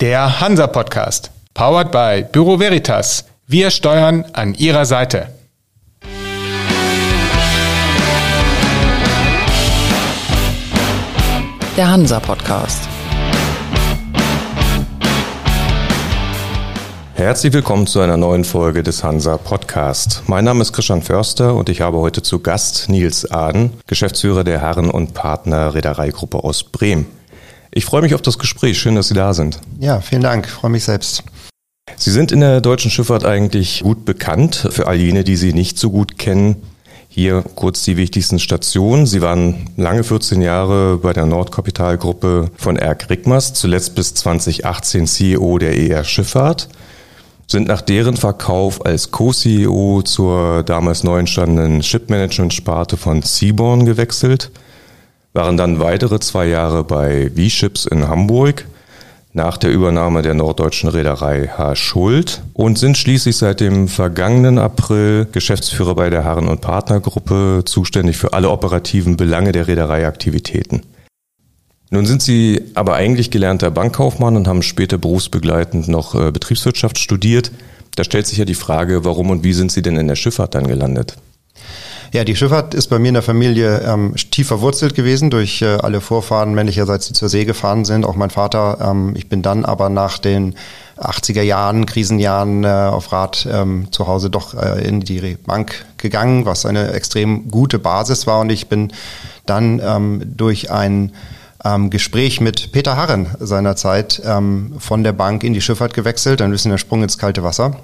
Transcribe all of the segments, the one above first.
Der Hansa Podcast, powered by Büro Veritas. Wir steuern an Ihrer Seite. Der Hansa Podcast. Herzlich willkommen zu einer neuen Folge des Hansa Podcast. Mein Name ist Christian Förster und ich habe heute zu Gast Nils Aden, Geschäftsführer der Herren- und Partner Reedereigruppe aus Bremen. Ich freue mich auf das Gespräch. Schön, dass Sie da sind. Ja, vielen Dank. Ich freue mich selbst. Sie sind in der deutschen Schifffahrt eigentlich gut bekannt. Für all jene, die Sie nicht so gut kennen, hier kurz die wichtigsten Stationen. Sie waren lange 14 Jahre bei der Nordkapitalgruppe von Erk Rickmers, zuletzt bis 2018 CEO der ER Schifffahrt sind nach deren Verkauf als Co-CEO zur damals neu entstandenen Shipmanagement-Sparte von Seaborn gewechselt, waren dann weitere zwei Jahre bei V-Ships in Hamburg nach der Übernahme der norddeutschen Reederei H. Schuld und sind schließlich seit dem vergangenen April Geschäftsführer bei der Herren- und Partnergruppe, zuständig für alle operativen Belange der Reedereiaktivitäten. Nun sind Sie aber eigentlich gelernter Bankkaufmann und haben später berufsbegleitend noch äh, Betriebswirtschaft studiert. Da stellt sich ja die Frage, warum und wie sind Sie denn in der Schifffahrt dann gelandet? Ja, die Schifffahrt ist bei mir in der Familie ähm, tief verwurzelt gewesen durch äh, alle Vorfahren männlicherseits, die zur See gefahren sind, auch mein Vater. Ähm, ich bin dann aber nach den 80er Jahren, Krisenjahren äh, auf Rat ähm, zu Hause doch äh, in die Bank gegangen, was eine extrem gute Basis war. Und ich bin dann ähm, durch ein ähm, Gespräch mit Peter Harren seinerzeit ähm, von der Bank in die Schifffahrt gewechselt, ein bisschen der Sprung ins kalte Wasser.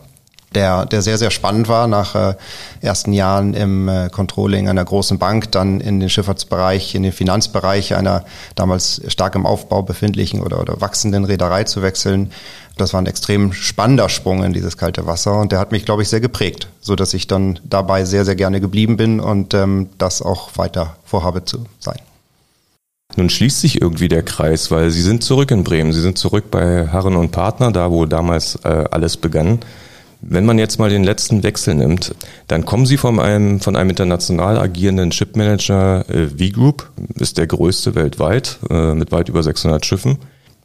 Der, der sehr, sehr spannend war nach äh, ersten Jahren im äh, Controlling einer großen Bank, dann in den Schifffahrtsbereich, in den Finanzbereich einer damals stark im Aufbau befindlichen oder, oder wachsenden Reederei zu wechseln. Das war ein extrem spannender Sprung in dieses kalte Wasser und der hat mich, glaube ich, sehr geprägt, so dass ich dann dabei sehr, sehr gerne geblieben bin und ähm, das auch weiter vorhabe zu sein. Nun schließt sich irgendwie der Kreis, weil Sie sind zurück in Bremen. Sie sind zurück bei Harren und Partner, da wo damals äh, alles begann. Wenn man jetzt mal den letzten Wechsel nimmt, dann kommen Sie von einem, von einem international agierenden Shipmanager äh, V-Group, ist der größte weltweit, äh, mit weit über 600 Schiffen,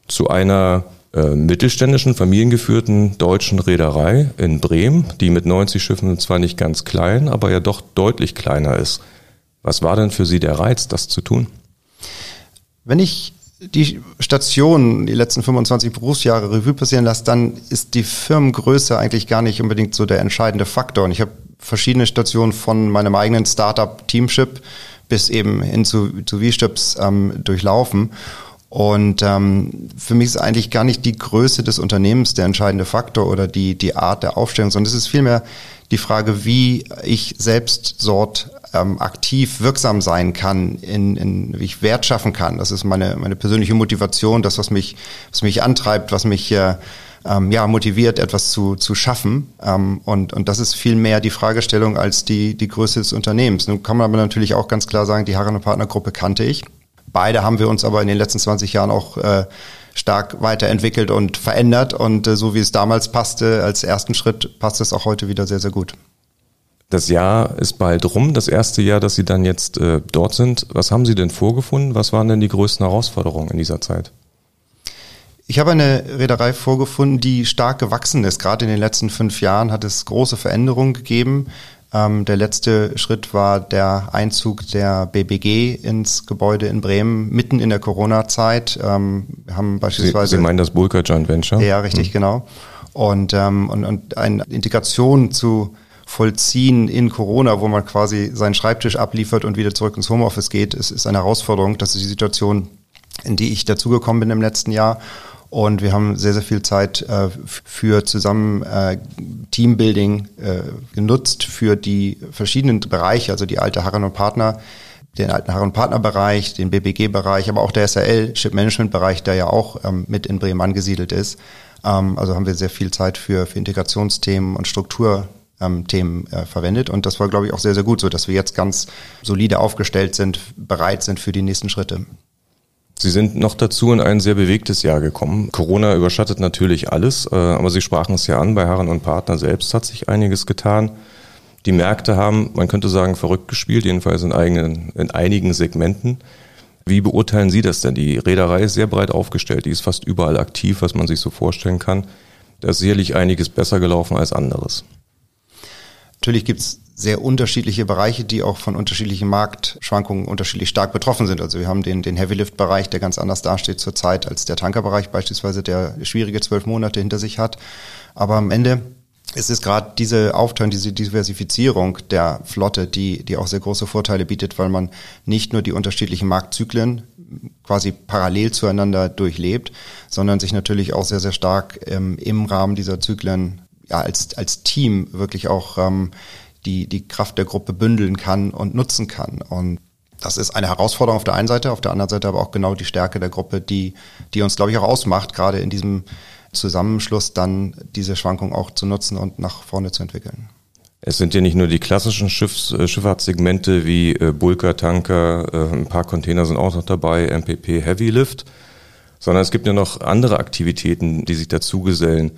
zu einer äh, mittelständischen, familiengeführten deutschen Reederei in Bremen, die mit 90 Schiffen zwar nicht ganz klein, aber ja doch deutlich kleiner ist. Was war denn für Sie der Reiz, das zu tun? Wenn ich die Station, die letzten 25 Berufsjahre Revue passieren lasse, dann ist die Firmengröße eigentlich gar nicht unbedingt so der entscheidende Faktor. Und ich habe verschiedene Stationen von meinem eigenen Startup Teamship bis eben hin zu, zu V-Ships ähm, durchlaufen. Und ähm, für mich ist eigentlich gar nicht die Größe des Unternehmens der entscheidende Faktor oder die, die Art der Aufstellung, sondern es ist vielmehr die Frage, wie ich selbst dort ähm, aktiv wirksam sein kann, in, in, wie ich Wert schaffen kann. Das ist meine, meine persönliche Motivation, das, was mich, was mich antreibt, was mich äh, ähm, ja, motiviert, etwas zu, zu schaffen. Ähm, und, und das ist viel mehr die Fragestellung als die, die Größe des Unternehmens. Nun kann man aber natürlich auch ganz klar sagen, die Herren- und Partnergruppe kannte ich. Beide haben wir uns aber in den letzten 20 Jahren auch äh, stark weiterentwickelt und verändert. Und äh, so wie es damals passte, als ersten Schritt, passt es auch heute wieder sehr, sehr gut. Das Jahr ist bald rum, das erste Jahr, dass Sie dann jetzt äh, dort sind. Was haben Sie denn vorgefunden? Was waren denn die größten Herausforderungen in dieser Zeit? Ich habe eine Reederei vorgefunden, die stark gewachsen ist. Gerade in den letzten fünf Jahren hat es große Veränderungen gegeben. Ähm, der letzte Schritt war der Einzug der BBG ins Gebäude in Bremen, mitten in der Corona-Zeit. Ähm, wir haben beispielsweise. Sie, Sie meinen das Bulka Joint Venture? Ja, richtig, hm. genau. Und, ähm, und, und eine Integration zu vollziehen in Corona, wo man quasi seinen Schreibtisch abliefert und wieder zurück ins Homeoffice geht, ist, ist eine Herausforderung. Das ist die Situation, in die ich dazugekommen bin im letzten Jahr. Und wir haben sehr, sehr viel Zeit äh, für zusammen äh, Teambuilding äh, genutzt für die verschiedenen Bereiche, also die alte Herren und Partner, den alten Herren- und Partnerbereich, den BBG-Bereich, aber auch der SRL, Ship Management-Bereich, der ja auch ähm, mit in Bremen angesiedelt ist. Ähm, also haben wir sehr viel Zeit für, für Integrationsthemen und Struktur ähm, Themen äh, verwendet. Und das war, glaube ich, auch sehr, sehr gut, so dass wir jetzt ganz solide aufgestellt sind, bereit sind für die nächsten Schritte. Sie sind noch dazu in ein sehr bewegtes Jahr gekommen. Corona überschattet natürlich alles, äh, aber Sie sprachen es ja an, bei Herren und Partner selbst hat sich einiges getan. Die Märkte haben, man könnte sagen, verrückt gespielt, jedenfalls in, eigenen, in einigen Segmenten. Wie beurteilen Sie das denn? Die Reederei ist sehr breit aufgestellt, die ist fast überall aktiv, was man sich so vorstellen kann. Da ist sicherlich einiges besser gelaufen als anderes. Natürlich gibt es sehr unterschiedliche Bereiche, die auch von unterschiedlichen Marktschwankungen unterschiedlich stark betroffen sind. Also wir haben den, den Heavy-Lift-Bereich, der ganz anders dasteht zurzeit als der Tankerbereich beispielsweise, der schwierige zwölf Monate hinter sich hat. Aber am Ende ist es gerade diese Aufteilung, diese Diversifizierung der Flotte, die, die auch sehr große Vorteile bietet, weil man nicht nur die unterschiedlichen Marktzyklen quasi parallel zueinander durchlebt, sondern sich natürlich auch sehr, sehr stark ähm, im Rahmen dieser Zyklen ja, als, als Team wirklich auch ähm, die, die Kraft der Gruppe bündeln kann und nutzen kann. Und das ist eine Herausforderung auf der einen Seite, auf der anderen Seite aber auch genau die Stärke der Gruppe, die, die uns, glaube ich, auch ausmacht, gerade in diesem Zusammenschluss dann diese Schwankung auch zu nutzen und nach vorne zu entwickeln. Es sind ja nicht nur die klassischen Schiffs, äh, Schifffahrtssegmente wie äh, Bulker, Tanker, äh, ein paar Container sind auch noch dabei, MPP, Heavy Lift, sondern es gibt ja noch andere Aktivitäten, die sich dazugesellen.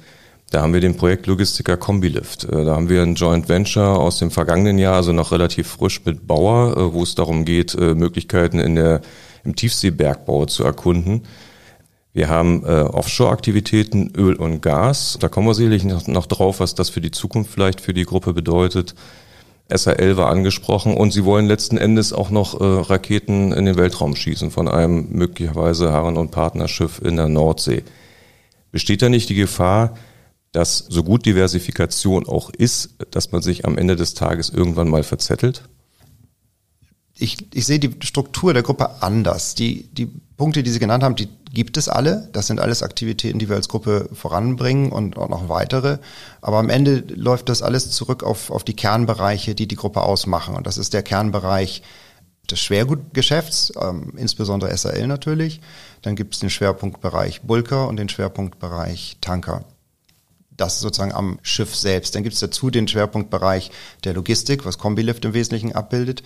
Da haben wir den Projekt Logistiker Combilift. Äh, da haben wir ein Joint Venture aus dem vergangenen Jahr, also noch relativ frisch mit Bauer, äh, wo es darum geht, äh, Möglichkeiten in der, im Tiefseebergbau zu erkunden. Wir haben äh, Offshore-Aktivitäten, Öl und Gas. Da kommen wir sicherlich noch, noch drauf, was das für die Zukunft vielleicht für die Gruppe bedeutet. SRL war angesprochen und sie wollen letzten Endes auch noch äh, Raketen in den Weltraum schießen von einem möglicherweise Herren- und Partnerschiff in der Nordsee. Besteht da nicht die Gefahr, dass so gut Diversifikation auch ist, dass man sich am Ende des Tages irgendwann mal verzettelt? Ich, ich sehe die Struktur der Gruppe anders. Die, die Punkte, die Sie genannt haben, die gibt es alle. Das sind alles Aktivitäten, die wir als Gruppe voranbringen und auch noch weitere. Aber am Ende läuft das alles zurück auf, auf die Kernbereiche, die die Gruppe ausmachen. Und das ist der Kernbereich des Schwergutgeschäfts, ähm, insbesondere SAL natürlich. Dann gibt es den Schwerpunktbereich Bulker und den Schwerpunktbereich Tanker das sozusagen am Schiff selbst. Dann gibt es dazu den Schwerpunktbereich der Logistik, was Combilift im Wesentlichen abbildet.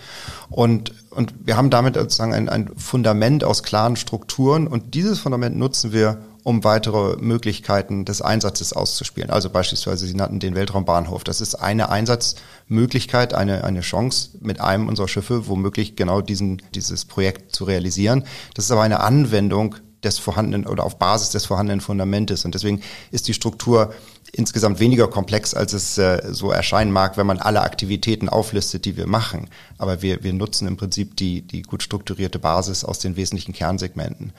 Und, und wir haben damit sozusagen ein, ein Fundament aus klaren Strukturen und dieses Fundament nutzen wir, um weitere Möglichkeiten des Einsatzes auszuspielen. Also beispielsweise, Sie nannten den Weltraumbahnhof. Das ist eine Einsatzmöglichkeit, eine, eine Chance, mit einem unserer Schiffe womöglich genau diesen, dieses Projekt zu realisieren. Das ist aber eine Anwendung des vorhandenen oder auf Basis des vorhandenen Fundamentes. Und deswegen ist die Struktur insgesamt weniger komplex, als es äh, so erscheinen mag, wenn man alle Aktivitäten auflistet, die wir machen. Aber wir, wir nutzen im Prinzip die, die gut strukturierte Basis aus den wesentlichen Kernsegmenten.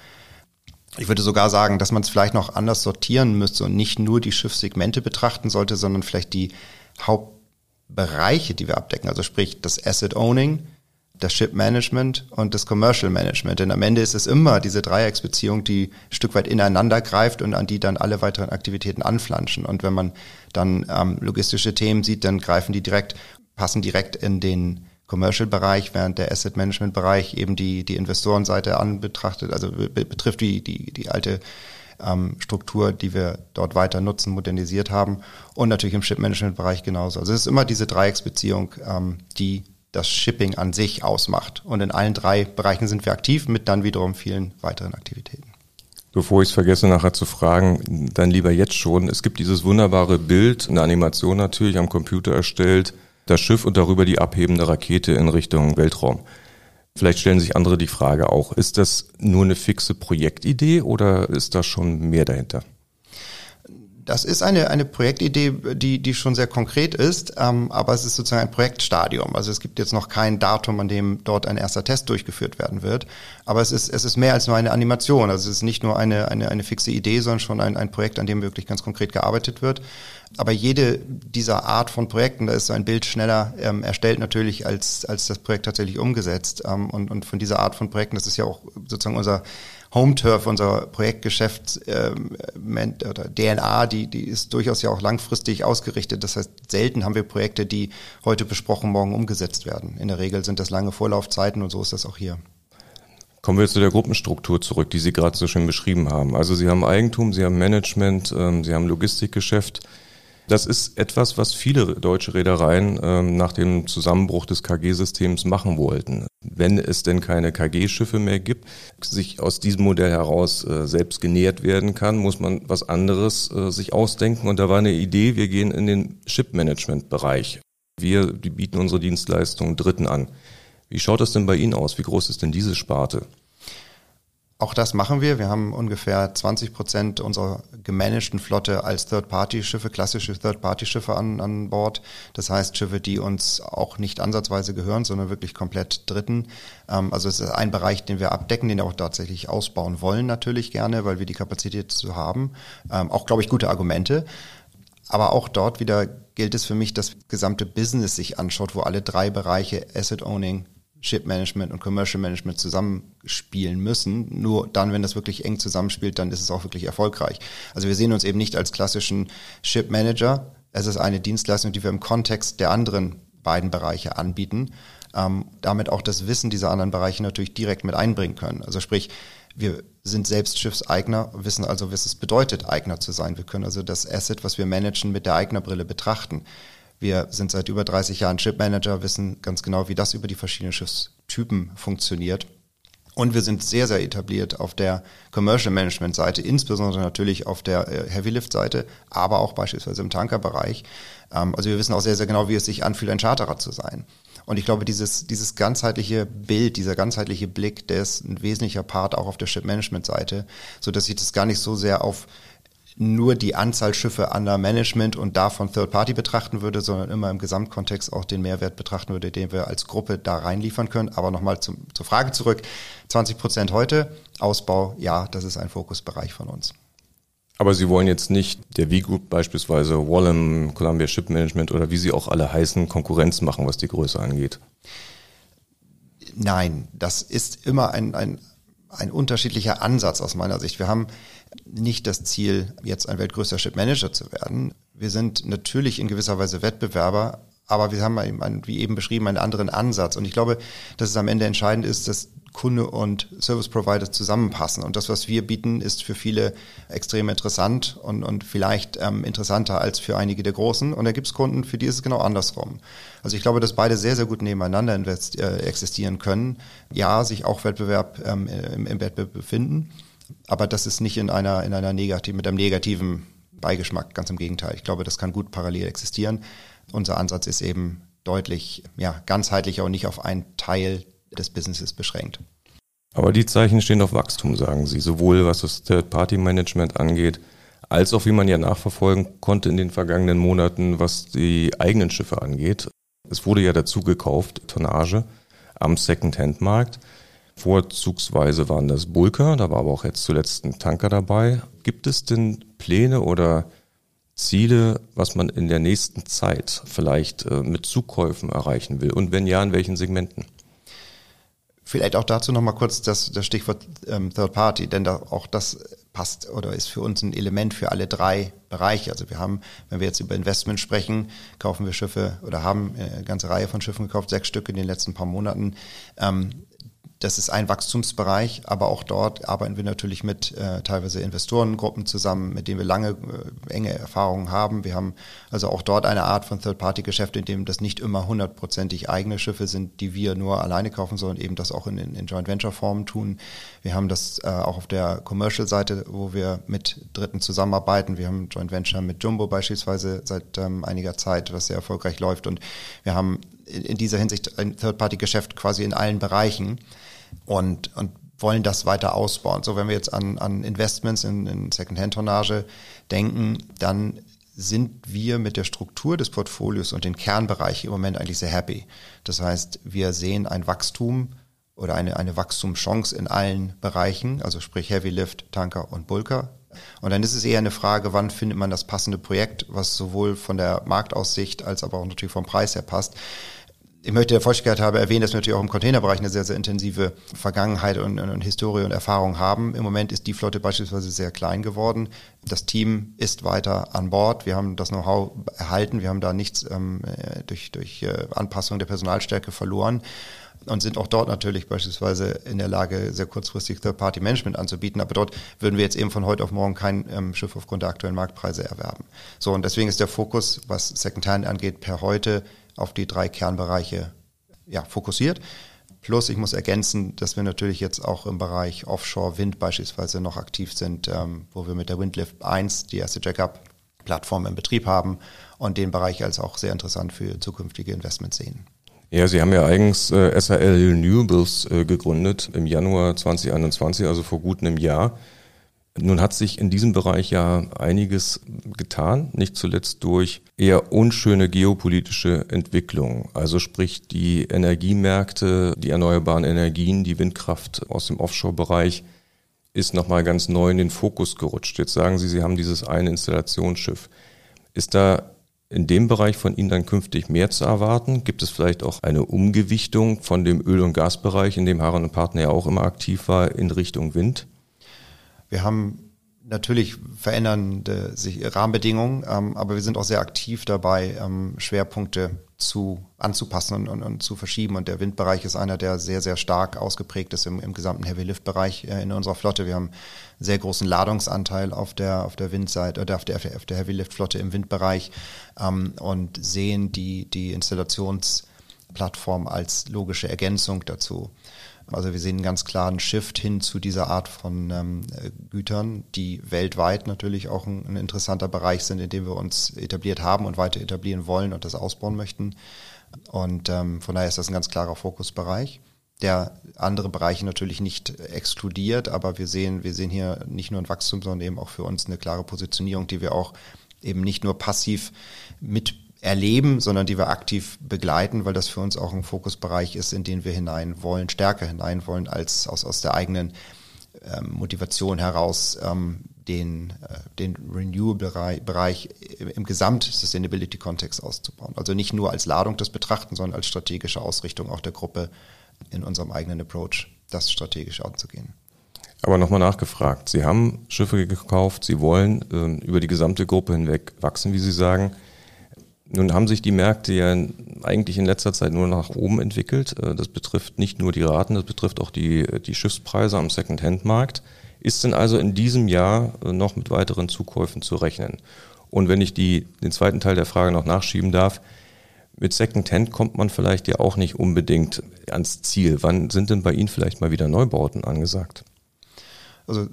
Ich würde sogar sagen, dass man es vielleicht noch anders sortieren müsste und nicht nur die Schiffssegmente betrachten sollte, sondern vielleicht die Hauptbereiche, die wir abdecken. Also sprich das Asset Owning, das Ship Management und das Commercial Management. Denn am Ende ist es immer diese Dreiecksbeziehung, die ein Stück weit ineinander greift und an die dann alle weiteren Aktivitäten anflanschen. Und wenn man dann ähm, logistische Themen sieht, dann greifen die direkt, passen direkt in den Commercial-Bereich, während der Asset-Management-Bereich eben die, die Investorenseite anbetrachtet, also betrifft die, die, die alte ähm, Struktur, die wir dort weiter nutzen, modernisiert haben und natürlich im Ship-Management-Bereich genauso. Also es ist immer diese Dreiecksbeziehung, ähm, die das Shipping an sich ausmacht. Und in allen drei Bereichen sind wir aktiv mit dann wiederum vielen weiteren Aktivitäten. Bevor ich es vergesse, nachher zu fragen, dann lieber jetzt schon. Es gibt dieses wunderbare Bild, eine Animation natürlich am Computer erstellt, das Schiff und darüber die abhebende Rakete in Richtung Weltraum. Vielleicht stellen sich andere die Frage auch, ist das nur eine fixe Projektidee oder ist da schon mehr dahinter? Das ist eine, eine Projektidee, die, die schon sehr konkret ist, ähm, aber es ist sozusagen ein Projektstadium. Also es gibt jetzt noch kein Datum, an dem dort ein erster Test durchgeführt werden wird. Aber es ist, es ist mehr als nur eine Animation. Also es ist nicht nur eine, eine, eine fixe Idee, sondern schon ein, ein Projekt, an dem wirklich ganz konkret gearbeitet wird. Aber jede dieser Art von Projekten, da ist so ein Bild schneller ähm, erstellt natürlich, als, als das Projekt tatsächlich umgesetzt. Ähm, und, und von dieser Art von Projekten, das ist ja auch sozusagen unser Home Turf, unser Projektgeschäft ähm, oder DNA, die, die ist durchaus ja auch langfristig ausgerichtet. Das heißt, selten haben wir Projekte, die heute besprochen, morgen umgesetzt werden. In der Regel sind das lange Vorlaufzeiten und so ist das auch hier. Kommen wir zu der Gruppenstruktur zurück, die Sie gerade so schön beschrieben haben. Also Sie haben Eigentum, Sie haben Management, ähm, Sie haben Logistikgeschäft. Das ist etwas, was viele deutsche Reedereien ähm, nach dem Zusammenbruch des KG-Systems machen wollten. Wenn es denn keine KG-Schiffe mehr gibt, sich aus diesem Modell heraus äh, selbst genähert werden kann, muss man was anderes äh, sich ausdenken. Und da war eine Idee, wir gehen in den Ship-Management-Bereich. Wir bieten unsere Dienstleistungen Dritten an. Wie schaut das denn bei Ihnen aus? Wie groß ist denn diese Sparte? Auch das machen wir. Wir haben ungefähr 20 Prozent unserer gemanagten Flotte als Third-Party-Schiffe, klassische Third-Party-Schiffe an, an Bord. Das heißt Schiffe, die uns auch nicht ansatzweise gehören, sondern wirklich komplett Dritten. Ähm, also es ist ein Bereich, den wir abdecken, den wir auch tatsächlich ausbauen wollen natürlich gerne, weil wir die Kapazität zu haben. Ähm, auch, glaube ich, gute Argumente. Aber auch dort wieder gilt es für mich, dass das gesamte Business sich anschaut, wo alle drei Bereiche Asset Owning, Ship Management und Commercial Management zusammenspielen müssen. Nur dann, wenn das wirklich eng zusammenspielt, dann ist es auch wirklich erfolgreich. Also wir sehen uns eben nicht als klassischen Ship Manager. Es ist eine Dienstleistung, die wir im Kontext der anderen beiden Bereiche anbieten, ähm, damit auch das Wissen dieser anderen Bereiche natürlich direkt mit einbringen können. Also sprich, wir sind selbst Schiffseigner, wissen also, was es bedeutet, Eigner zu sein. Wir können also das Asset, was wir managen, mit der Eignerbrille betrachten. Wir sind seit über 30 Jahren Chip Manager, wissen ganz genau, wie das über die verschiedenen Schiffstypen funktioniert. Und wir sind sehr, sehr etabliert auf der Commercial Management Seite, insbesondere natürlich auf der äh, Heavy Lift Seite, aber auch beispielsweise im Tankerbereich. Ähm, also wir wissen auch sehr, sehr genau, wie es sich anfühlt, ein Charterer zu sein. Und ich glaube, dieses, dieses ganzheitliche Bild, dieser ganzheitliche Blick, der ist ein wesentlicher Part auch auf der Ship Management Seite, so dass ich das gar nicht so sehr auf nur die Anzahl Schiffe under Management und davon Third Party betrachten würde, sondern immer im Gesamtkontext auch den Mehrwert betrachten würde, den wir als Gruppe da reinliefern können. Aber nochmal zur Frage zurück. 20 Prozent heute, Ausbau, ja, das ist ein Fokusbereich von uns. Aber Sie wollen jetzt nicht der V-Group beispielsweise, Wallem, Columbia Ship Management oder wie sie auch alle heißen, Konkurrenz machen, was die Größe angeht? Nein, das ist immer ein, ein, ein unterschiedlicher Ansatz aus meiner Sicht. Wir haben nicht das Ziel, jetzt ein weltgrößter Ship Manager zu werden. Wir sind natürlich in gewisser Weise Wettbewerber, aber wir haben, einen, wie eben beschrieben, einen anderen Ansatz. Und ich glaube, dass es am Ende entscheidend ist, dass Kunde und Service Provider zusammenpassen. Und das, was wir bieten, ist für viele extrem interessant und, und vielleicht ähm, interessanter als für einige der Großen. Und da gibt es Kunden, für die ist es genau andersrum. Also ich glaube, dass beide sehr, sehr gut nebeneinander invest, äh, existieren können. Ja, sich auch Wettbewerb ähm, im, im Wettbewerb befinden aber das ist nicht in einer, in einer negativen, mit einem negativen Beigeschmack, ganz im Gegenteil. Ich glaube, das kann gut parallel existieren. Unser Ansatz ist eben deutlich, ja, ganzheitlicher und nicht auf einen Teil des Businesses beschränkt. Aber die Zeichen stehen auf Wachstum, sagen Sie, sowohl was das Third-Party-Management angeht, als auch wie man ja nachverfolgen konnte in den vergangenen Monaten, was die eigenen Schiffe angeht. Es wurde ja dazu gekauft, Tonnage am Second-Hand-Markt. Vorzugsweise waren das Bulker, da war aber auch jetzt zuletzt ein Tanker dabei. Gibt es denn Pläne oder Ziele, was man in der nächsten Zeit vielleicht äh, mit Zukäufen erreichen will? Und wenn ja, in welchen Segmenten? Vielleicht auch dazu nochmal kurz das, das Stichwort ähm, Third Party, denn da, auch das passt oder ist für uns ein Element für alle drei Bereiche. Also wir haben, wenn wir jetzt über Investment sprechen, kaufen wir Schiffe oder haben äh, eine ganze Reihe von Schiffen gekauft, sechs Stück in den letzten paar Monaten. Ähm, das ist ein Wachstumsbereich, aber auch dort arbeiten wir natürlich mit äh, teilweise Investorengruppen zusammen, mit denen wir lange, äh, enge Erfahrungen haben. Wir haben also auch dort eine Art von Third-Party-Geschäft, in dem das nicht immer hundertprozentig eigene Schiffe sind, die wir nur alleine kaufen, sondern eben das auch in, in, in Joint-Venture-Formen tun. Wir haben das äh, auch auf der Commercial-Seite, wo wir mit Dritten zusammenarbeiten. Wir haben Joint-Venture mit Jumbo beispielsweise seit ähm, einiger Zeit, was sehr erfolgreich läuft. Und wir haben in, in dieser Hinsicht ein Third-Party-Geschäft quasi in allen Bereichen und, und wollen das weiter ausbauen. So, wenn wir jetzt an, an Investments in, in Second-Hand-Tonnage denken, dann sind wir mit der Struktur des Portfolios und den Kernbereichen im Moment eigentlich sehr happy. Das heißt, wir sehen ein Wachstum oder eine, eine Wachstumschance in allen Bereichen, also sprich Heavy Lift, Tanker und Bulker. Und dann ist es eher eine Frage, wann findet man das passende Projekt, was sowohl von der Marktaussicht als aber auch natürlich vom Preis her passt ich möchte der Vollständigkeit habe erwähnen, dass wir natürlich auch im Containerbereich eine sehr, sehr intensive Vergangenheit und, und, Historie und Erfahrung haben. Im Moment ist die Flotte beispielsweise sehr klein geworden. Das Team ist weiter an Bord. Wir haben das Know-how erhalten. Wir haben da nichts ähm, äh, durch, durch äh, Anpassung der Personalstärke verloren und sind auch dort natürlich beispielsweise in der Lage, sehr kurzfristig Third-Party-Management anzubieten. Aber dort würden wir jetzt eben von heute auf morgen kein ähm, Schiff aufgrund der aktuellen Marktpreise erwerben. So, und deswegen ist der Fokus, was Secondhand angeht, per heute auf die drei Kernbereiche ja, fokussiert. Plus, ich muss ergänzen, dass wir natürlich jetzt auch im Bereich Offshore-Wind beispielsweise noch aktiv sind, ähm, wo wir mit der Windlift 1 die erste Jackup-Plattform im Betrieb haben und den Bereich als auch sehr interessant für zukünftige Investments sehen. Ja, Sie haben ja eigens äh, SRL Renewables äh, gegründet im Januar 2021, also vor gut einem Jahr. Nun hat sich in diesem Bereich ja einiges getan, nicht zuletzt durch eher unschöne geopolitische Entwicklungen. Also sprich die Energiemärkte, die erneuerbaren Energien, die Windkraft aus dem Offshore-Bereich ist nochmal ganz neu in den Fokus gerutscht. Jetzt sagen Sie, Sie haben dieses eine Installationsschiff. Ist da in dem Bereich von Ihnen dann künftig mehr zu erwarten? Gibt es vielleicht auch eine Umgewichtung von dem Öl- und Gasbereich, in dem Harren und Partner ja auch immer aktiv war, in Richtung Wind? Wir haben natürlich verändernde sich Rahmenbedingungen, ähm, aber wir sind auch sehr aktiv dabei, ähm, Schwerpunkte zu anzupassen und, und, und, zu verschieben. Und der Windbereich ist einer, der sehr, sehr stark ausgeprägt ist im, im gesamten Heavy Lift Bereich äh, in unserer Flotte. Wir haben einen sehr großen Ladungsanteil auf der auf der Windseite oder auf der auf der Heavy Lift Flotte im Windbereich ähm, und sehen die die Installationsplattform als logische Ergänzung dazu. Also wir sehen einen ganz klaren Shift hin zu dieser Art von ähm, Gütern, die weltweit natürlich auch ein, ein, interessanter Bereich sind, in dem wir uns etabliert haben und weiter etablieren wollen und das ausbauen möchten. Und ähm, von daher ist das ein ganz klarer Fokusbereich der andere Bereiche natürlich nicht exkludiert, aber wir sehen, wir sehen hier nicht nur ein Wachstum, sondern eben auch für uns eine klare Positionierung, die wir auch eben nicht nur passiv mit erleben, sondern die wir aktiv begleiten, weil das für uns auch ein Fokusbereich ist, in den wir hinein wollen, stärker hinein wollen, als aus, aus der eigenen ähm, Motivation heraus ähm, den, äh, den Renewable-Bereich im Gesamt-Sustainability-Kontext auszubauen. Also nicht nur als Ladung das betrachten, sondern als strategische Ausrichtung auch der Gruppe in unserem eigenen Approach, das strategisch anzugehen. Aber nochmal nachgefragt. Sie haben Schiffe gekauft, Sie wollen äh, über die gesamte Gruppe hinweg wachsen, wie Sie sagen. Nun haben sich die Märkte ja eigentlich in letzter Zeit nur nach oben entwickelt. Äh, das betrifft nicht nur die Raten, das betrifft auch die, die Schiffspreise am Second-Hand-Markt. Ist denn also in diesem Jahr äh, noch mit weiteren Zukäufen zu rechnen? Und wenn ich die, den zweiten Teil der Frage noch nachschieben darf, mit Second-Hand kommt man vielleicht ja auch nicht unbedingt ans Ziel. Wann sind denn bei Ihnen vielleicht mal wieder Neubauten angesagt? Also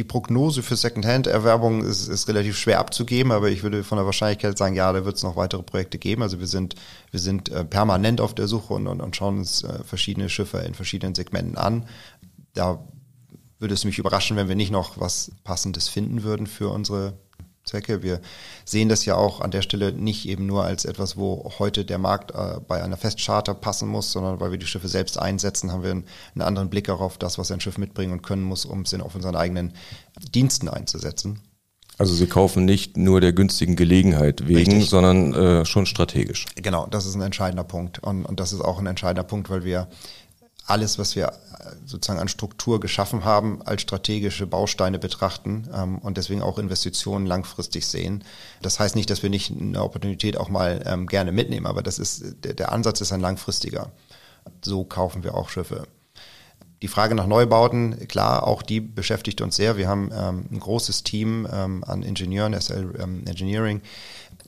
die Prognose für Secondhand-Erwerbung ist, ist relativ schwer abzugeben, aber ich würde von der Wahrscheinlichkeit sagen, ja, da wird es noch weitere Projekte geben. Also wir sind, wir sind äh, permanent auf der Suche und, und, und schauen uns äh, verschiedene Schiffe in verschiedenen Segmenten an. Da würde es mich überraschen, wenn wir nicht noch was Passendes finden würden für unsere Zwecke. Wir sehen das ja auch an der Stelle nicht eben nur als etwas, wo heute der Markt äh, bei einer Festcharter passen muss, sondern weil wir die Schiffe selbst einsetzen, haben wir einen, einen anderen Blick auch auf das, was ein Schiff mitbringen und können muss, um es auf unseren eigenen Diensten einzusetzen. Also Sie kaufen nicht nur der günstigen Gelegenheit wegen, Richtig. sondern äh, schon strategisch. Genau, das ist ein entscheidender Punkt. Und, und das ist auch ein entscheidender Punkt, weil wir alles, was wir äh, sozusagen an Struktur geschaffen haben, als strategische Bausteine betrachten ähm, und deswegen auch Investitionen langfristig sehen. Das heißt nicht, dass wir nicht eine Opportunität auch mal ähm, gerne mitnehmen, aber das ist der, der Ansatz ist ein langfristiger. So kaufen wir auch Schiffe. Die Frage nach Neubauten, klar, auch die beschäftigt uns sehr. Wir haben ähm, ein großes Team ähm, an Ingenieuren, SL ähm, Engineering,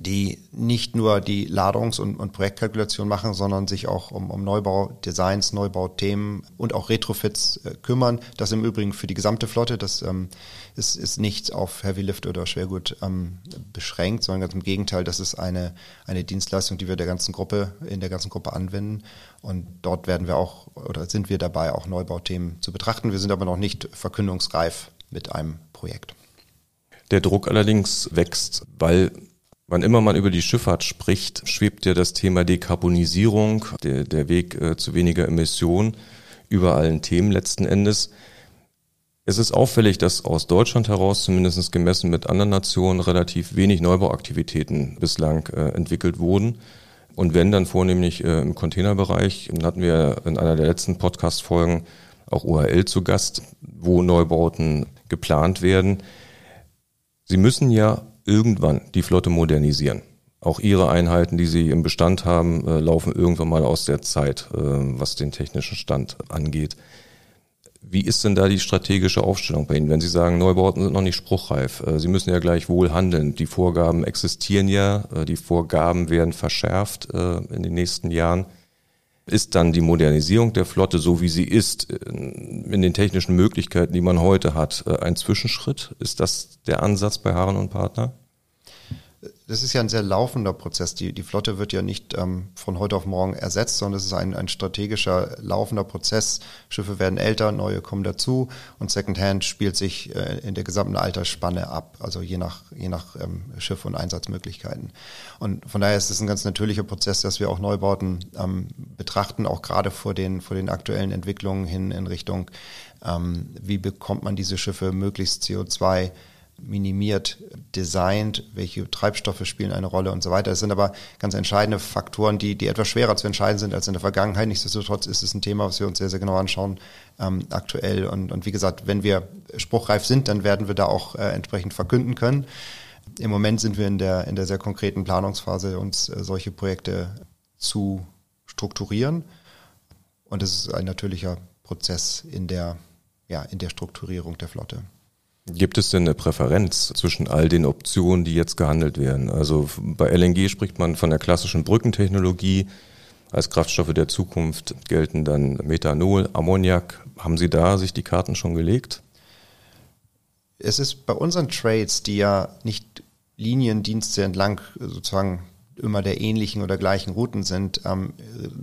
die nicht nur die Ladungs- und, und Projektkalkulation machen, sondern sich auch um, um Neubaudesigns, Neubauthemen und auch Retrofits äh, kümmern. Das im Übrigen für die gesamte Flotte. Das ähm, ist, ist nicht auf Heavy Lift oder Schwergut ähm, beschränkt, sondern ganz im Gegenteil, das ist eine, eine Dienstleistung, die wir der ganzen Gruppe, in der ganzen Gruppe anwenden. Und dort werden wir auch oder sind wir dabei, auch Neubauthemen zu betrachten. Wir sind aber noch nicht verkündungsreif mit einem Projekt. Der Druck allerdings wächst, weil Wann immer man über die Schifffahrt spricht, schwebt ja das Thema Dekarbonisierung, der, der Weg äh, zu weniger Emissionen über allen Themen letzten Endes. Es ist auffällig, dass aus Deutschland heraus, zumindest gemessen mit anderen Nationen, relativ wenig Neubauaktivitäten bislang äh, entwickelt wurden. Und wenn dann vornehmlich äh, im Containerbereich, dann hatten wir in einer der letzten Podcast-Folgen auch OHL zu Gast, wo Neubauten geplant werden. Sie müssen ja irgendwann die Flotte modernisieren. Auch ihre Einheiten, die sie im Bestand haben, äh, laufen irgendwann mal aus der Zeit, äh, was den technischen Stand angeht. Wie ist denn da die strategische Aufstellung bei Ihnen, wenn Sie sagen, Neubauten sind noch nicht spruchreif? Äh, sie müssen ja gleich wohl handeln. Die Vorgaben existieren ja, die Vorgaben werden verschärft in den nächsten Jahren. Ist dann die Modernisierung der Flotte, so wie sie ist, in den technischen Möglichkeiten, die man heute hat, ein Zwischenschritt? Ist das der Ansatz bei Haaren und Partner? Das ist ja ein sehr laufender Prozess. Die, die Flotte wird ja nicht ähm, von heute auf morgen ersetzt, sondern es ist ein, ein strategischer, laufender Prozess. Schiffe werden älter, neue kommen dazu und Secondhand spielt sich äh, in der gesamten Altersspanne ab, also je nach, je nach ähm, Schiff und Einsatzmöglichkeiten. Und von daher ist es ein ganz natürlicher Prozess, dass wir auch Neubauten ähm, betrachten, auch gerade vor den, vor den aktuellen Entwicklungen hin in Richtung, ähm, wie bekommt man diese Schiffe möglichst CO2 minimiert designt, welche Treibstoffe spielen eine Rolle und so weiter. Das sind aber ganz entscheidende Faktoren, die, die etwas schwerer zu entscheiden sind als in der Vergangenheit. Nichtsdestotrotz ist es ein Thema, was wir uns sehr, sehr genau anschauen ähm, aktuell. Und, und wie gesagt, wenn wir spruchreif sind, dann werden wir da auch äh, entsprechend verkünden können. Im Moment sind wir in der, in der sehr konkreten Planungsphase, uns äh, solche Projekte zu strukturieren. Und es ist ein natürlicher Prozess in der, ja, in der Strukturierung der Flotte. Gibt es denn eine Präferenz zwischen all den Optionen, die jetzt gehandelt werden? Also bei LNG spricht man von der klassischen Brückentechnologie. Als Kraftstoffe der Zukunft gelten dann Methanol, Ammoniak. Haben Sie da sich die Karten schon gelegt? Es ist bei unseren Trades, die ja nicht Liniendienste entlang sozusagen immer der ähnlichen oder gleichen Routen sind. Ähm,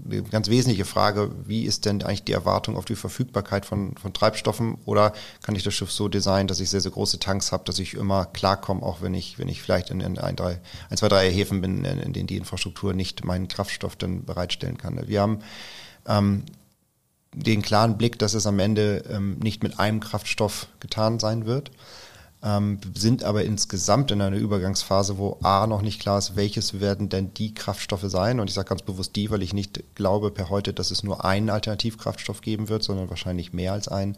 eine ganz wesentliche Frage, wie ist denn eigentlich die Erwartung auf die Verfügbarkeit von, von Treibstoffen oder kann ich das Schiff so designen, dass ich sehr, sehr große Tanks habe, dass ich immer klarkomme, auch wenn ich, wenn ich vielleicht in, in ein, drei, ein, zwei, drei Häfen bin, in, in denen die Infrastruktur nicht meinen Kraftstoff dann bereitstellen kann. Wir haben ähm, den klaren Blick, dass es am Ende ähm, nicht mit einem Kraftstoff getan sein wird ähm, sind aber insgesamt in einer Übergangsphase, wo A noch nicht klar ist, welches werden denn die Kraftstoffe sein. Und ich sage ganz bewusst die, weil ich nicht glaube per heute, dass es nur einen Alternativkraftstoff geben wird, sondern wahrscheinlich mehr als einen.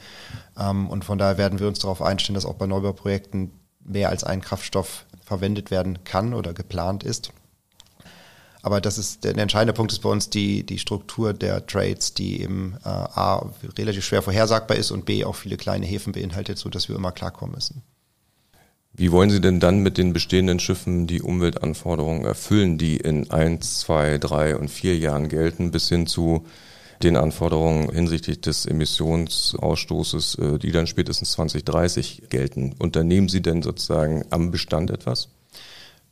Ähm, und von daher werden wir uns darauf einstellen, dass auch bei Neubauprojekten mehr als ein Kraftstoff verwendet werden kann oder geplant ist. Aber das ist der, der, entscheidende Punkt ist bei uns die, die Struktur der Trades, die eben äh, A relativ schwer vorhersagbar ist und B auch viele kleine Häfen beinhaltet, so dass wir immer klarkommen müssen. Wie wollen Sie denn dann mit den bestehenden Schiffen die Umweltanforderungen erfüllen, die in eins, zwei, drei und vier Jahren gelten, bis hin zu den Anforderungen hinsichtlich des Emissionsausstoßes, äh, die dann spätestens 2030 gelten? Unternehmen Sie denn sozusagen am Bestand etwas?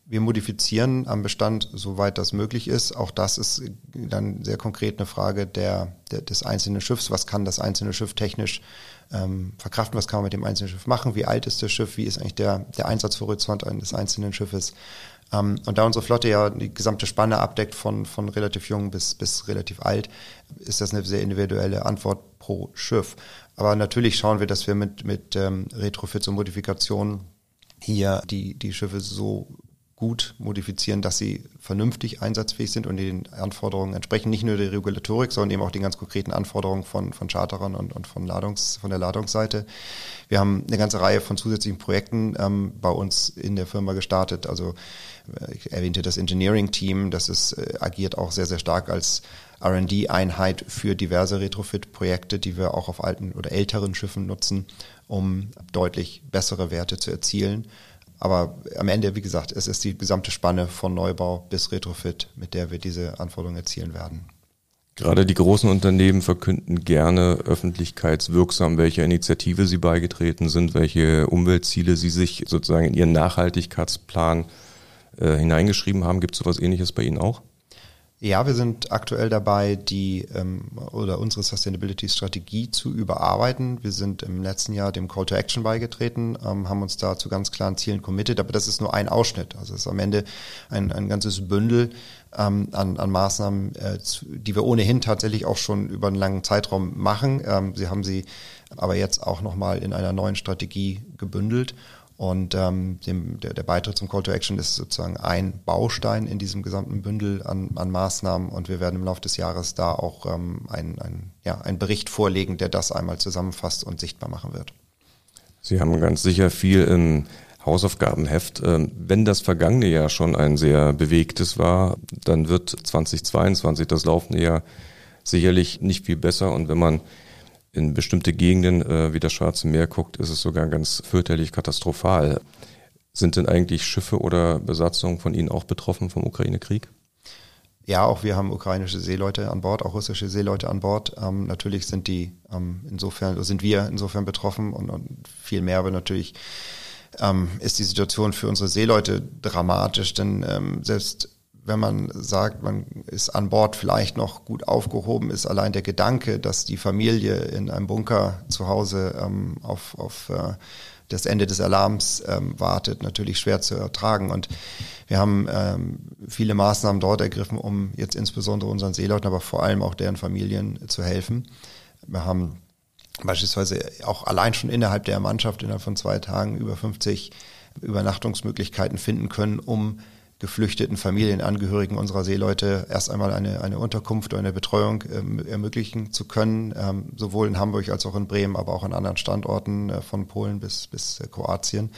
Wir modifizieren am Bestand, soweit das möglich ist. Auch das ist dann sehr konkret eine Frage der, der des einzelnen Schiffs. Was kann das einzelne Schiff technisch ähm, verkraften? Was kann man mit dem einzelnen Schiff machen? Wie alt ist das Schiff? Wie ist eigentlich der, der Einsatzhorizont eines einzelnen Schiffes? Ähm, und da unsere Flotte ja die gesamte Spanne abdeckt von, von relativ jung bis, bis relativ alt, ist das eine sehr individuelle Antwort pro Schiff. Aber natürlich schauen wir, dass wir mit, mit ähm, Retrofits und Modifikationen hier die, die Schiffe so gut modifizieren, dass sie vernünftig einsatzfähig sind und den Anforderungen entsprechen, nicht nur der Regulatorik, sondern eben auch den ganz konkreten Anforderungen von, von Charterern und, und von, Ladungs, von der Ladungsseite. Wir haben eine ganze Reihe von zusätzlichen Projekten ähm, bei uns in der Firma gestartet. Also äh, ich erwähnte das Engineering-Team, das ist, äh, agiert auch sehr, sehr stark als R&D-Einheit für diverse Retrofit-Projekte, die wir auch auf alten oder älteren Schiffen nutzen, um deutlich bessere Werte zu erzielen. Aber am Ende, wie gesagt, es ist die gesamte Spanne von Neubau bis Retrofit, mit der wir diese Anforderungen erzielen werden. Gerade die großen Unternehmen verkünden gerne öffentlichkeitswirksam, welche Initiative sie beigetreten sind, welche Umweltziele sie sich sozusagen in ihren Nachhaltigkeitsplan äh, hineingeschrieben haben. Gibt es sowas ähnliches bei Ihnen auch? Ja, wir sind aktuell dabei, die ähm, oder unsere Sustainability-Strategie zu überarbeiten. Wir sind im letzten Jahr dem Call to Action beigetreten, ähm, haben uns da zu ganz klaren Zielen committed, aber das ist nur ein Ausschnitt. Also es ist am Ende ein, ein ganzes Bündel ähm, an, an Maßnahmen, äh, zu, die wir ohnehin tatsächlich auch schon über einen langen Zeitraum machen. Ähm, sie haben sie aber jetzt auch nochmal in einer neuen Strategie gebündelt und ähm, dem, der, der Beitritt zum Call to Action ist sozusagen ein Baustein in diesem gesamten Bündel an, an Maßnahmen. Und wir werden im Laufe des Jahres da auch ähm, ein, ein, ja, einen Bericht vorlegen, der das einmal zusammenfasst und sichtbar machen wird. Sie haben ganz sicher viel im Hausaufgabenheft. Ähm, wenn das vergangene Jahr schon ein sehr bewegtes war, dann wird 2022 das laufende Jahr sicherlich nicht viel besser. Und wenn man in bestimmte Gegenden äh, wie das Schwarze Meer guckt, ist es sogar ganz fürchterlich katastrophal. Sind denn eigentlich Schiffe oder Besatzungen von Ihnen auch betroffen vom Ukraine-Krieg? Ja, auch wir haben ukrainische Seeleute an Bord, auch russische Seeleute an Bord. Ähm, natürlich sind die ähm, insofern, sind wir insofern betroffen und, und viel mehr, aber natürlich ähm, ist die Situation für unsere Seeleute dramatisch, denn ähm, selbst wenn man sagt, man ist an Bord vielleicht noch gut aufgehoben, ist allein der Gedanke, dass die Familie in einem Bunker zu Hause ähm, auf, auf äh, das Ende des Alarms ähm, wartet, natürlich schwer zu ertragen. Und wir haben ähm, viele Maßnahmen dort ergriffen, um jetzt insbesondere unseren Seeleuten, aber vor allem auch deren Familien zu helfen. Wir haben beispielsweise auch allein schon innerhalb der Mannschaft innerhalb von zwei Tagen über 50 Übernachtungsmöglichkeiten finden können, um geflüchteten Familienangehörigen unserer Seeleute erst einmal eine, eine Unterkunft oder eine Betreuung ähm, ermöglichen zu können, ähm, sowohl in Hamburg als auch in Bremen, aber auch an anderen Standorten äh, von Polen bis, bis äh, Kroatien.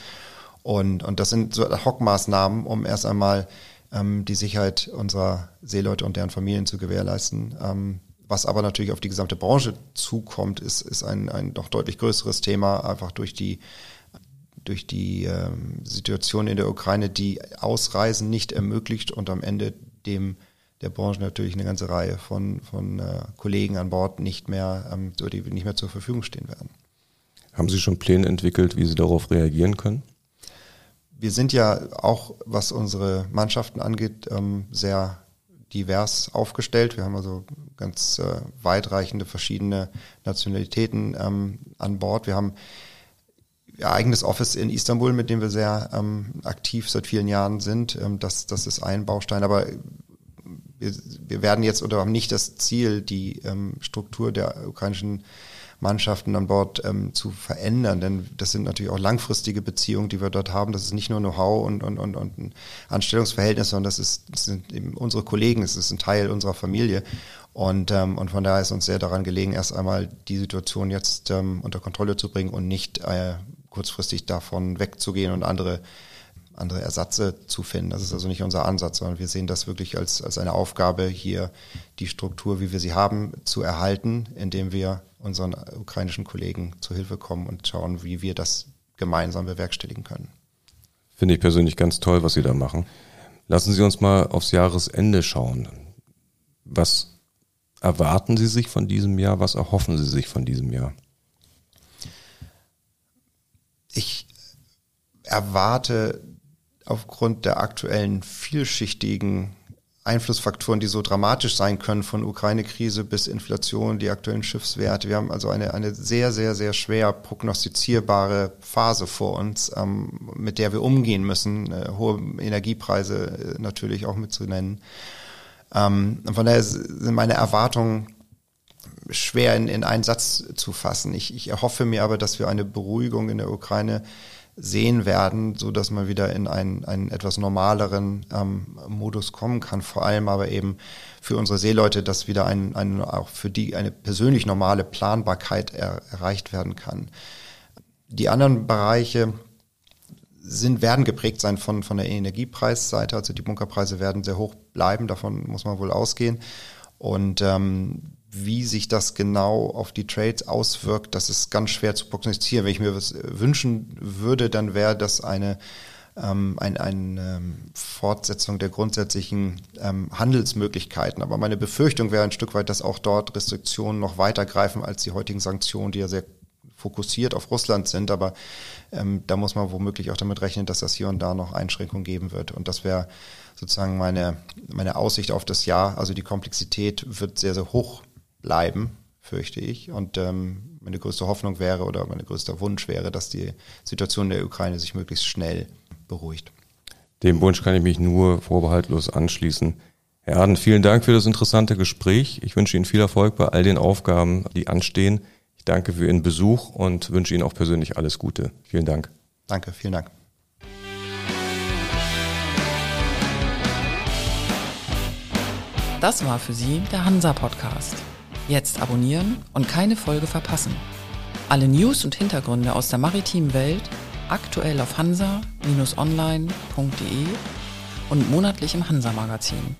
Und, und das sind so Hockmaßnahmen, um erst einmal ähm, die Sicherheit unserer Seeleute und deren Familien zu gewährleisten. Ähm, was aber natürlich auf die gesamte Branche zukommt, ist, ist ein, ein noch deutlich größeres Thema, einfach durch die durch die ähm, Situation in der Ukraine, die Ausreisen nicht ermöglicht und am Ende dem der Branche natürlich eine ganze Reihe von, von äh, Kollegen an Bord nicht mehr, ähm, die nicht mehr zur Verfügung stehen werden. Haben Sie schon Pläne entwickelt, wie Sie darauf reagieren können? Wir sind ja auch, was unsere Mannschaften angeht, ähm, sehr divers aufgestellt. Wir haben also ganz äh, weitreichende verschiedene Nationalitäten ähm, an Bord. Wir haben eigenes Office in Istanbul, mit dem wir sehr ähm, aktiv seit vielen Jahren sind. Ähm, das, das ist ein Baustein, aber wir, wir werden jetzt oder haben nicht das Ziel, die ähm, Struktur der ukrainischen Mannschaften an Bord ähm, zu verändern, denn das sind natürlich auch langfristige Beziehungen, die wir dort haben. Das ist nicht nur Know-how und, und, und, und ein Anstellungsverhältnis, sondern das, ist, das sind eben unsere Kollegen, es ist ein Teil unserer Familie. Und, ähm, und von daher ist uns sehr daran gelegen, erst einmal die Situation jetzt ähm, unter Kontrolle zu bringen und nicht äh, kurzfristig davon wegzugehen und andere andere Ersatze zu finden. Das ist also nicht unser Ansatz, sondern wir sehen das wirklich als, als eine Aufgabe, hier die Struktur, wie wir sie haben, zu erhalten, indem wir unseren ukrainischen Kollegen zu Hilfe kommen und schauen, wie wir das gemeinsam bewerkstelligen können. Finde ich persönlich ganz toll, was Sie da machen. Lassen Sie uns mal aufs Jahresende schauen. Was erwarten Sie sich von diesem Jahr? Was erhoffen Sie sich von diesem Jahr? Ich erwarte aufgrund der aktuellen vielschichtigen Einflussfaktoren, die so dramatisch sein können, von Ukraine-Krise bis Inflation, die aktuellen Schiffswerte. Wir haben also eine, eine sehr, sehr, sehr schwer prognostizierbare Phase vor uns, ähm, mit der wir umgehen müssen, äh, hohe Energiepreise äh, natürlich auch mitzunennen. Ähm, von daher sind meine Erwartungen schwer in, in einen Satz zu fassen. Ich, ich erhoffe mir aber, dass wir eine Beruhigung in der Ukraine sehen werden, so dass man wieder in einen, einen etwas normaleren ähm, Modus kommen kann. Vor allem aber eben für unsere Seeleute, dass wieder ein, ein, auch für die eine persönlich normale Planbarkeit er, erreicht werden kann. Die anderen Bereiche sind, werden geprägt sein von, von der Energiepreisseite. Also die Bunkerpreise werden sehr hoch bleiben, davon muss man wohl ausgehen. Und ähm, wie sich das genau auf die Trades auswirkt, das ist ganz schwer zu prognostizieren. Wenn ich mir was wünschen würde, dann wäre das eine ähm, ein, eine ähm, Fortsetzung der grundsätzlichen ähm, Handelsmöglichkeiten. Aber meine Befürchtung wäre ein Stück weit, dass auch dort Restriktionen noch weiter greifen als die heutigen Sanktionen, die ja sehr fokussiert auf Russland sind. Aber ähm, da muss man womöglich auch damit rechnen, dass das hier und da noch Einschränkungen geben wird. Und das wäre sozusagen meine, meine Aussicht auf das Jahr. Also die Komplexität wird sehr, sehr hoch bleiben, fürchte ich. Und ähm, meine größte Hoffnung wäre oder mein größter Wunsch wäre, dass die Situation der Ukraine sich möglichst schnell beruhigt. Dem Wunsch kann ich mich nur vorbehaltlos anschließen. Herr Aden, vielen Dank für das interessante Gespräch. Ich wünsche Ihnen viel Erfolg bei all den Aufgaben, die anstehen. Ich danke für Ihren Besuch und wünsche Ihnen auch persönlich alles Gute. Vielen Dank. Danke, vielen Dank. Das war für Sie der Hansa Podcast. Jetzt abonnieren und keine Folge verpassen. Alle News und Hintergründe aus der maritimen Welt aktuell auf hansa-online.de und monatlich im Hansa Magazin.